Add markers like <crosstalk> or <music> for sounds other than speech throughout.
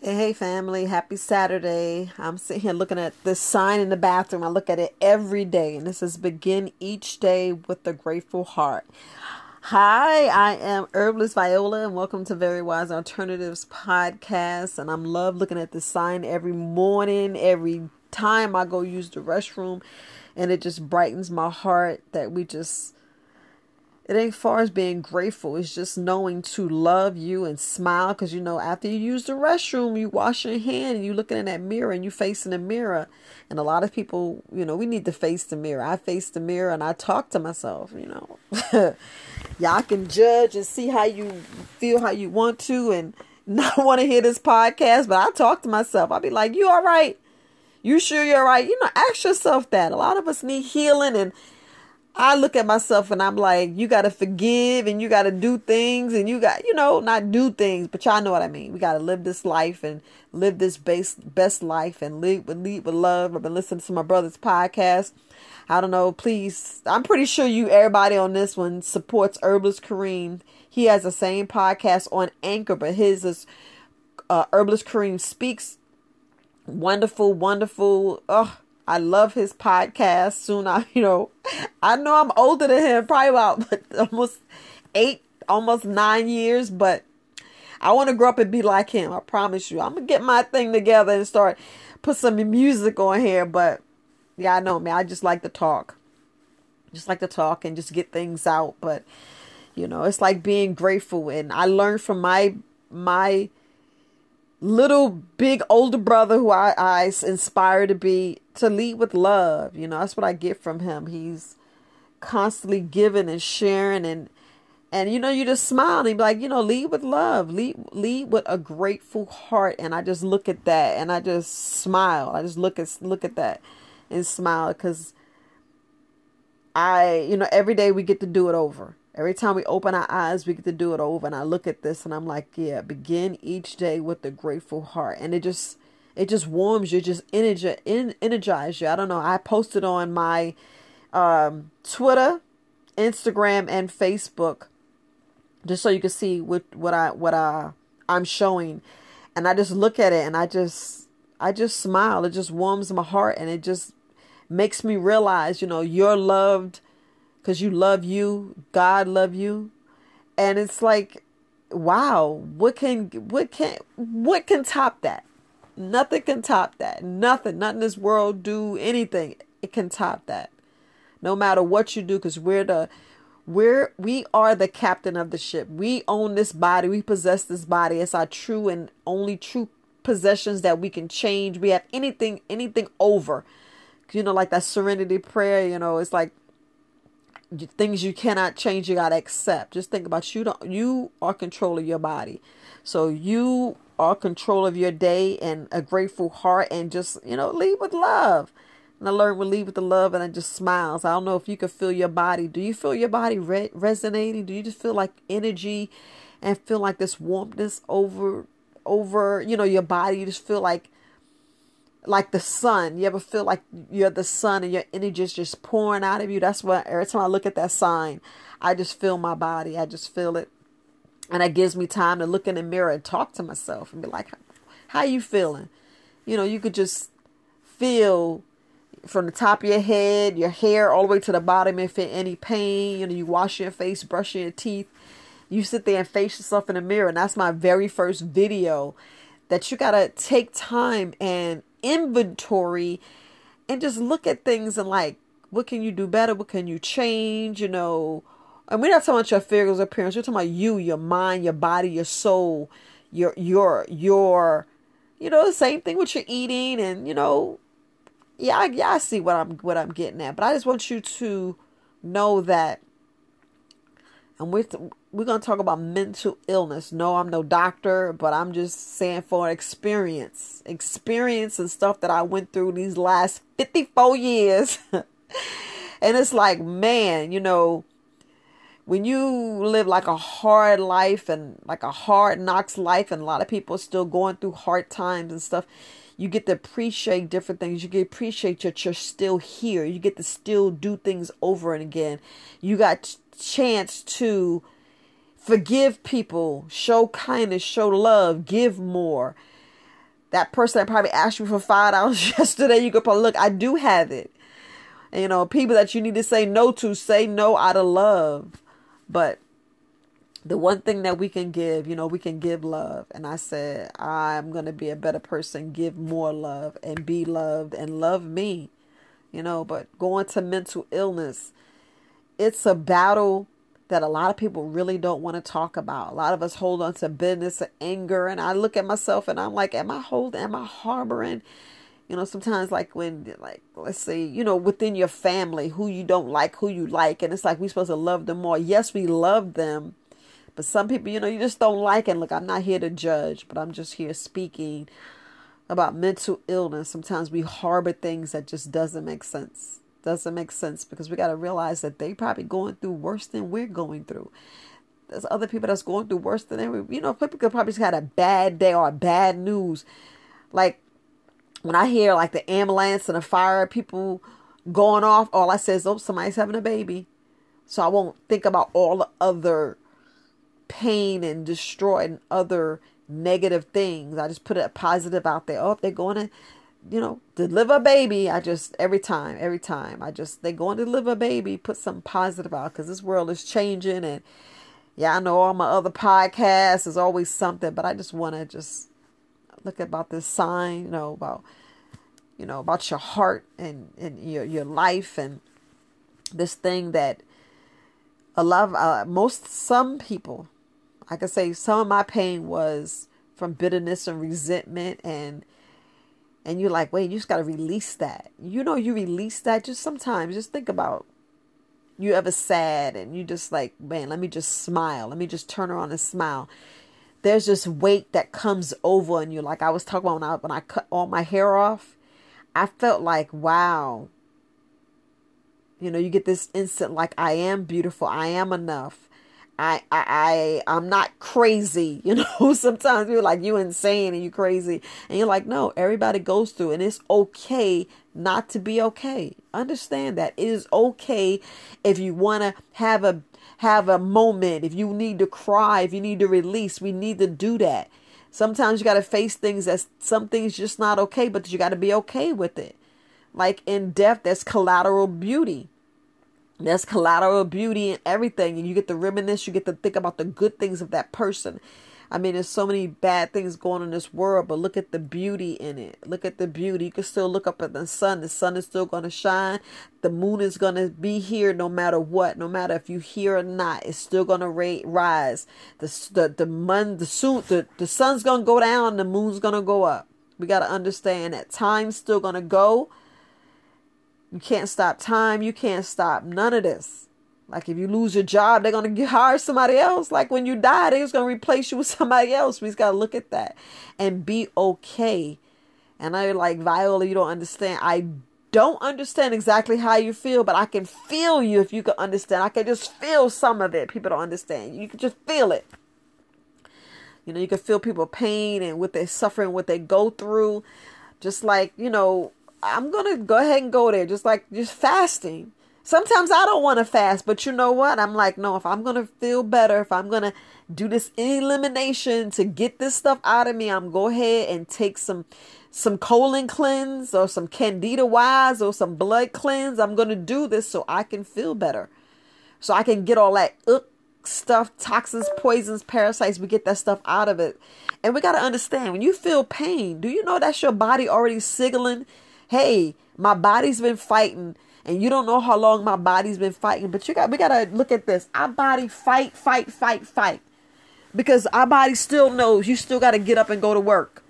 Hey, hey, family. Happy Saturday. I'm sitting here looking at this sign in the bathroom. I look at it every day, and it says begin each day with a grateful heart. Hi, I am Herbalist Viola, and welcome to Very Wise Alternatives podcast. And I'm love looking at this sign every morning, every time I go use the restroom, and it just brightens my heart that we just it ain't far as being grateful. It's just knowing to love you and smile. Because, you know, after you use the restroom, you wash your hand and you looking in that mirror and you facing the mirror. And a lot of people, you know, we need to face the mirror. I face the mirror and I talk to myself, you know. <laughs> Y'all can judge and see how you feel, how you want to, and <laughs> not want to hear this podcast. But I talk to myself. I'll be like, you all right? You sure you're all right? You know, ask yourself that. A lot of us need healing and I look at myself and I'm like, you got to forgive and you got to do things and you got, you know, not do things, but y'all know what I mean. We got to live this life and live this base, best life and live with, lead with love. I've been listening to my brother's podcast. I don't know. Please, I'm pretty sure you, everybody on this one supports Herbalist Kareem. He has the same podcast on Anchor, but his is uh, Herbalist Kareem Speaks. Wonderful, wonderful. Oh, I love his podcast. Soon I, <laughs> you know, I know I'm older than him, probably about <laughs> almost eight, almost nine years, but I want to grow up and be like him. I promise you. I'm gonna get my thing together and start put some music on here. But yeah, I know, man. I just like to talk, just like to talk and just get things out. But you know, it's like being grateful, and I learned from my my little big older brother who I, I inspire to be to lead with love. You know, that's what I get from him. He's constantly giving and sharing and and you know you just smile and be like you know lead with love lead lead with a grateful heart and i just look at that and i just smile i just look at look at that and smile because i you know every day we get to do it over Every time we open our eyes, we get to do it over. And I look at this and I'm like, yeah, begin each day with a grateful heart. And it just, it just warms you, just energy, energize you. I don't know. I posted on my um, Twitter, Instagram, and Facebook just so you can see what what I what I I'm showing. And I just look at it and I just I just smile. It just warms my heart and it just makes me realize, you know, you're loved because you love you, God love you, and it's like, wow, what can what can what can top that? Nothing can top that. Nothing, nothing in this world do anything. It can top that. No matter what you do, because we're the we're we are the captain of the ship. We own this body. We possess this body. It's our true and only true possessions that we can change. We have anything anything over. You know, like that serenity prayer, you know, it's like things you cannot change you got to accept. Just think about you don't you are control of your body. So you are control of your day and a grateful heart and just you know leave with love. And i learned to leave with the love and i just smiles. I don't know if you can feel your body. Do you feel your body re- resonating? Do you just feel like energy and feel like this warmness over over you know your body you just feel like like the sun. You ever feel like you're the sun and your energy is just pouring out of you? That's what every time I look at that sign, I just feel my body. I just feel it. And it gives me time to look in the mirror and talk to myself and be like, how you feeling? You know, you could just feel from the top of your head, your hair, all the way to the bottom if in any pain. You know, you wash your face, brush your teeth. You sit there and face yourself in the mirror. And that's my very first video that you got to take time and inventory and just look at things and like, what can you do better? What can you change? You know, and we're not talking about your physical appearance. We're talking about you, your mind, your body, your soul, your your your, you know, the same thing with your eating and you know, yeah, I, yeah, I see what I'm what I'm getting at. But I just want you to know that and we're, we're going to talk about mental illness. No, I'm no doctor, but I'm just saying for experience, experience and stuff that I went through these last 54 years. <laughs> and it's like, man, you know, when you live like a hard life and like a hard knocks life, and a lot of people are still going through hard times and stuff, you get to appreciate different things. You get to appreciate that you're still here. You get to still do things over and again. You got chance to forgive people, show kindness, show love, give more. that person that probably asked you for five dollars <laughs> yesterday, you could probably look, I do have it. And, you know, people that you need to say no to, say no out of love. But the one thing that we can give, you know, we can give love. And I said, I'm going to be a better person, give more love and be loved and love me, you know. But going to mental illness, it's a battle that a lot of people really don't want to talk about. A lot of us hold on to bitterness and anger. And I look at myself and I'm like, am I holding, am I harboring? You know, sometimes like when, like, let's say, you know, within your family, who you don't like, who you like. And it's like we're supposed to love them more. Yes, we love them. But some people, you know, you just don't like. And look, I'm not here to judge, but I'm just here speaking about mental illness. Sometimes we harbor things that just doesn't make sense doesn't make sense because we got to realize that they probably going through worse than we're going through. There's other people that's going through worse than we. You know, people could probably just had a bad day or bad news. Like when I hear like the ambulance and the fire people going off, all I say is, "Oh, somebody's having a baby," so I won't think about all the other pain and destroy and other negative things. I just put a positive out there. Oh, they're going to you know, deliver a baby. I just every time, every time, I just they going to deliver a baby. Put something positive out because this world is changing, and yeah, I know all my other podcasts is always something, but I just want to just look about this sign, you know, about you know about your heart and and your your life and this thing that a lot of uh, most some people, I could say, some of my pain was from bitterness and resentment and and you're like, wait, you just got to release that. You know, you release that just sometimes. Just think about you ever sad and you just like, man, let me just smile. Let me just turn around and smile. There's just weight that comes over and you. Like I was talking about when I, when I cut all my hair off, I felt like, wow. You know, you get this instant like I am beautiful. I am enough. I, I, I, I'm not crazy. <laughs> You know, sometimes you're like, you insane and you crazy. And you're like, no, everybody goes through and it's okay not to be okay. Understand that it is okay if you want to have a, have a moment, if you need to cry, if you need to release, we need to do that. Sometimes you got to face things that some things just not okay, but you got to be okay with it. Like in death, there's collateral beauty there's collateral beauty and everything, and you get to reminisce, you get to think about the good things of that person. I mean, there's so many bad things going on in this world, but look at the beauty in it. Look at the beauty. You can still look up at the sun. The sun is still going to shine. The moon is going to be here no matter what. No matter if you here or not, it's still going to rise. The the the moon, the soon, the, the sun's going to go down. The moon's going to go up. We got to understand that time's still going to go you can't stop time. You can't stop none of this. Like if you lose your job, they're gonna <laughs> hire somebody else. Like when you die, they're just gonna replace you with <laughs> somebody else. We just gotta look at that and be okay. And I like Viola, you don't understand. I don't understand exactly how you feel, but I can feel you if you can understand. I can just feel some of it. People don't understand. You can just feel it. You know, you can feel people pain and what they're suffering, what they go through. Just like, you know, I'm gonna go ahead and go there, just like just fasting. Sometimes I don't want to fast, but you know what? I'm like, no, if I'm gonna feel better, if I'm gonna do this elimination to get this stuff out of me, I'm go ahead and take some some colon cleanse or some candida wise or some blood cleanse. I'm gonna do this so I can feel better. So I can get all that ugh stuff, toxins, poisons, parasites, we get that stuff out of it. And we gotta understand when you feel pain, do you know that's your body already signaling hey, my body's been fighting and you don't know how long my body's been fighting, but you got we gotta look at this. Our body fight, fight, fight, fight. Because our body still knows you still gotta get up and go to work.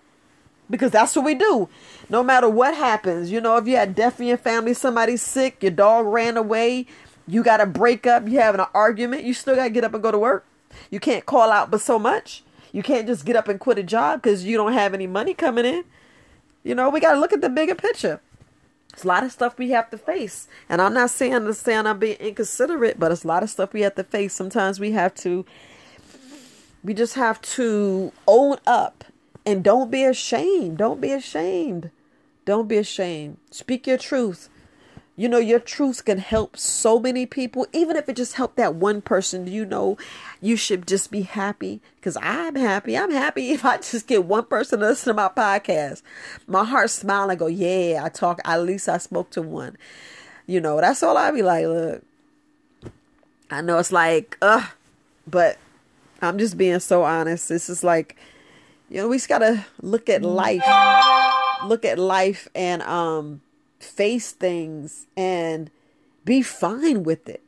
Because that's what we do. No matter what happens. You know, if you had death in your family, somebody's sick, your dog ran away, you gotta break up, you having an argument, you still gotta get up and go to work. You can't call out but so much. You can't just get up and quit a job because you don't have any money coming in. You know, we got to look at the bigger picture. It's a lot of stuff we have to face. And I'm not saying to saying I'm being inconsiderate, but it's a lot of stuff we have to face. Sometimes we have to we just have to own up and don't be ashamed. Don't be ashamed. Don't be ashamed. Speak your truth. You know, your truths can help so many people, even if it just helped that one person. You know, you should just be happy because I'm happy. I'm happy <laughs> if I just get one person to listen to my podcast. My heart smile and go, yeah, I talk. At least I spoke to one. You know, that's all I be like. Look, I know it's like, ugh, but I'm just being so honest. This is like, you know, we just gotta look at life, look at life, and um face things and be fine with it.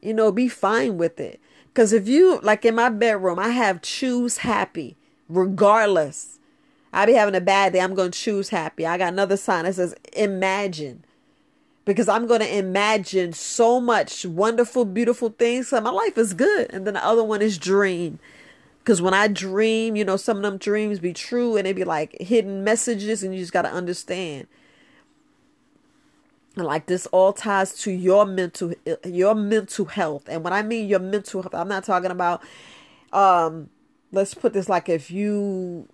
You know, be fine with it. Because if you, like in my bedroom, I have choose happy regardless. I be having a bad day, I'm going to choose happy. I got another sign that says imagine. Because I'm going to imagine so much wonderful, beautiful things. So my life is good. And then the other one is dream. Because when I dream, you know, some of them dreams be true and they be like hidden messages, and you just got to understand like this all ties to your mental your mental health. And when i mean your mental health i'm not talking about um let's put this like if you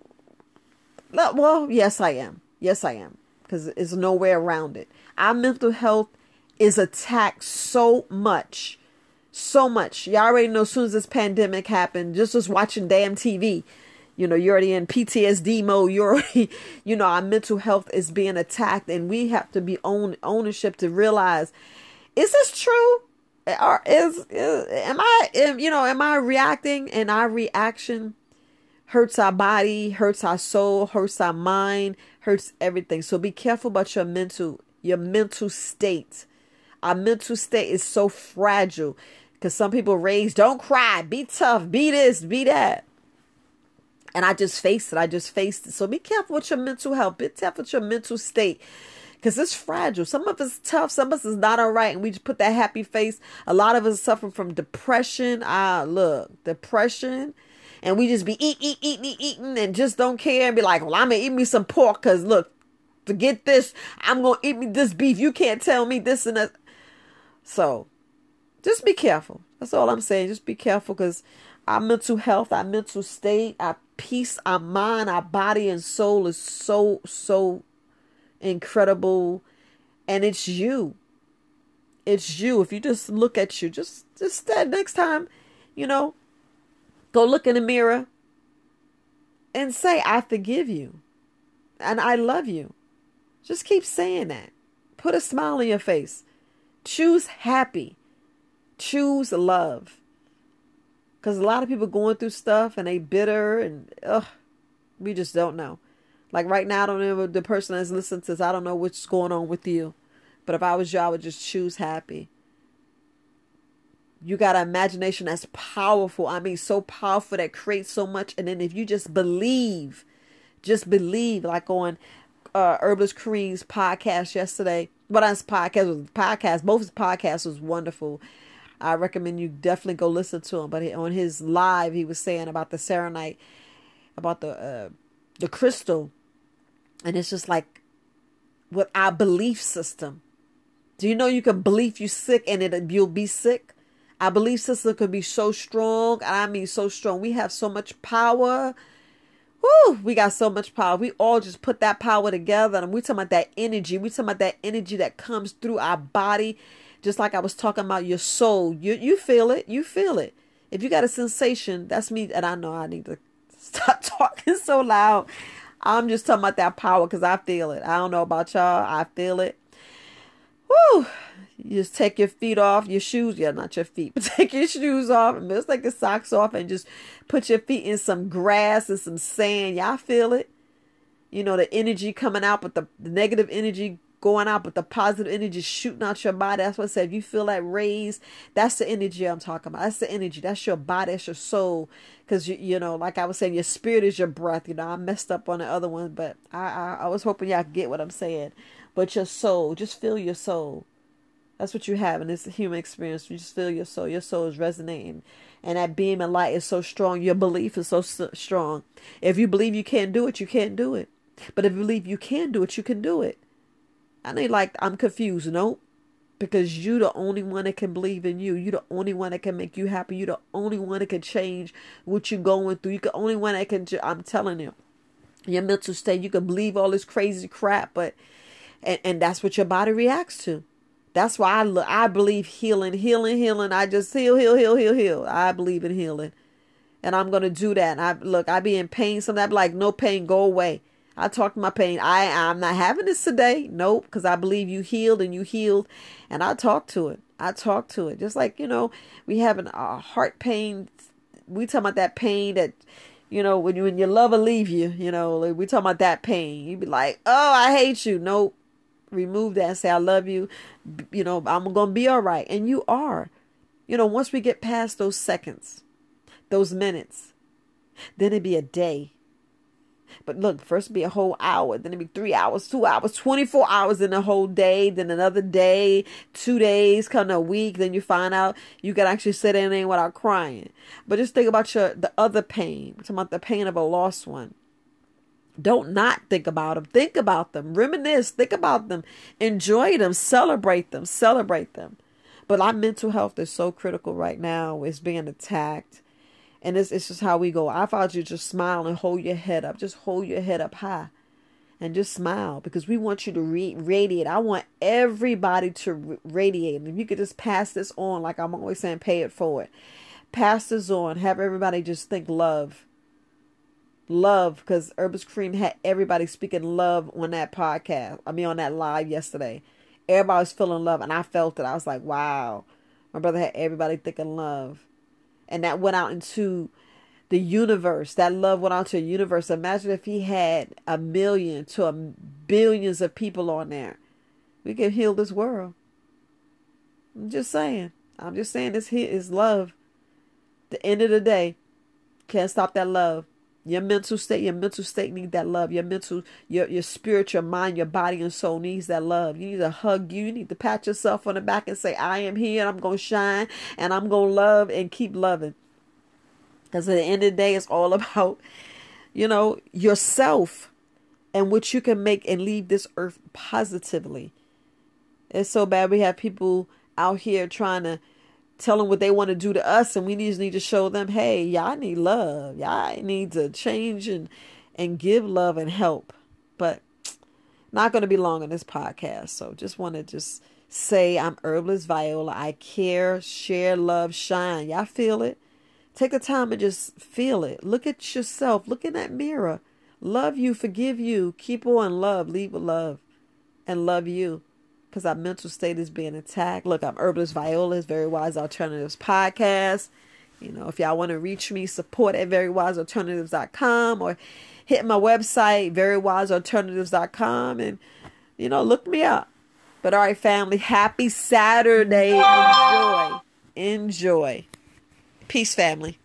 well yes i am. Yes i am. Because there's no way around it. Our mental health is attacked so much so much. Y'all already know as soon as this pandemic happened just was watching damn tv you know, you're already in PTSD mode. You're already, <laughs> you know, our mental health is being attacked, and we have to be own ownership to realize, is this true? Or is, is am I, am, you know, am I reacting? And our reaction hurts our body, hurts our soul, hurts our mind, hurts everything. So be careful about your mental, your mental state. Our mental state is so fragile because some people raise, don't cry, be tough, be this, be that and I just faced it. I just faced it. So be careful with your mental health. Be careful with your mental state. Because it's fragile. Some of us tough. Some of us is not all right. And we just put that happy face. A lot of us suffering from depression. Ah, look, depression. And we just be eat, eat, eat, eat, eating and just don't care and be like, well, I'm to eat me some pork because look, forget this. I'm to eat me this beef. You can't tell me this and that. So just be careful. That's all I'm saying. Just be careful because our mental health, our mental state, our peace, our mind, our body, and soul is so, so incredible. And it's you. It's you. If you just look at you, just just that next time, you know, go look in the mirror and say, I forgive you. And I love you. Just keep saying that. Put a smile on your face. Choose happy. Choose love. Because a lot of people going through stuff and they bitter and ugh, we just don't know. Like right now, I don't know the person that's listening to this. I don't know what's going on with you. But if I was you, I would just choose happy. You got an imagination that's powerful. I mean, so powerful that creates so much. And then if you just believe, just believe, like on uh Herbalist Kareem's podcast yesterday. But on his podcast was podcast, both his podcasts was wonderful. I recommend you definitely go listen to him. But on his live, he was saying about the selenite, about the uh, the crystal, and it's just like with our belief system. Do you know you can believe you sick and it you'll be sick? Our belief system can be so strong. I mean, so strong. We have so much power. Woo, we got so much power. We all just put that power together. And we talking about that energy. We talking about that energy that comes through our body just like I was talking about your soul. You you feel it. You feel it. If you got a sensation, that's me. And I know I need to <laughs> stop talking so loud. I'm just talking about that power because I feel it. I don't know about y'all. I feel it. Woo! You just take your feet off, your shoes. Yeah, not your feet, <laughs> but take your shoes off and just take your socks off and just put your feet in some grass and some sand. Y'all feel it? You know, the energy coming out, but the, the negative energy going out, but the positive energy shooting out your body. That's what I said. If you feel that raise, that's the energy I'm talking about. That's the energy. That's your body. That's your soul. Because you, you know, like I was saying, your spirit is your breath. You know, I messed up on the other one, but I, I, I was hoping y'all get what I'm saying. But your soul, just feel your soul. That's what you have in this human experience. You just feel your soul. Your soul is resonating. And that beam of light is so strong. Your belief is so strong. If you believe you can't do it, you can't do it. But if you believe you can do it, you can do it. And they like, I'm confused. No, because you the only one that can believe in you. You the only one that can make you happy. You the only one that can change what you're going through. You the only one that can. I'm telling you, your mental state. You can believe all this crazy crap, but and and that's what your body reacts to. That's why I look, I believe healing, healing, healing. I just heal, heal, heal, heal, heal. I believe in healing. And I'm gonna do that. And I look, I be in pain. Sometimes I'm like, no pain, go away. I talk to my pain. I I'm not having this today. Nope, because I believe you healed and you healed, and I talk to it. I talk to it. Just like you know, we having a heart pain. We talking about that pain that you know when you when your lover leave you. You know, like we talking about that pain. You be like, oh, I hate you. Nope, remove that say I love you. You know, I'm gonna be all right, and you are. You know, once we get past those seconds, those minutes, then it'd be a day but look, first be a whole hour, then it be three hours, two hours, 24 hours in a whole day, then another day, two days, come a week, then you find out you can actually sit in there without crying. But just think about your the other pain, talking about the pain of a lost one. Don't not think about them. Think about them. Reminisce. Think about them. Enjoy them. Celebrate them. Celebrate them. But our mental health is so critical right now. It's being attacked. And it's, it's just how we go. I thought you just smile and hold your head up. Just hold your head up high and just smile because we want you to re- radiate. I want everybody to radiate. And if you could just pass this on, like I'm always saying, pay it forward. Pass this on. Have everybody just think love. Love, because Herbalist Kareem had everybody speaking love on that podcast. I mean, on that live yesterday. Everybody was feeling love, and I felt it. I was like, wow. My brother had everybody thinking love and that went out into the universe. That love went out to the universe. Imagine if he had a million to a billions of people on there. We could heal this world. I'm just saying. I'm just saying this is love. The end of the day, can't stop that love. Your mental state, your mental state needs that love. Your mental, your your spirit, your mind, your body and soul needs that love. You need to hug you. You need to pat yourself on the back and say, I am here and I'm gonna shine and I'm gonna love and keep loving. Because at the end of the day, it's all <laughs> about, you know, yourself and what you can make and leave this earth positively. It's so bad we have people out here trying to tell them what they want to do to us and we just need to show them hey y'all need love. Y'all need to change and and give love and help. But not going to be long on this podcast so just want to just say i'm herbalist viola. I care share love shine. Y'all feel it? Take the time and just feel it. Look at yourself. Look in that mirror. Love you forgive you. Keep on love. Leave with love and love you because our mental state is being attacked. Look, I'm Herbalist Viola's Very Wise Alternatives podcast. You know, if y'all want to reach me, support at verywisealternatives.com or hit my website, verywisealternatives.com, and, you know, look me up. But all right, family, happy Saturday. Enjoy. Enjoy. Peace, family.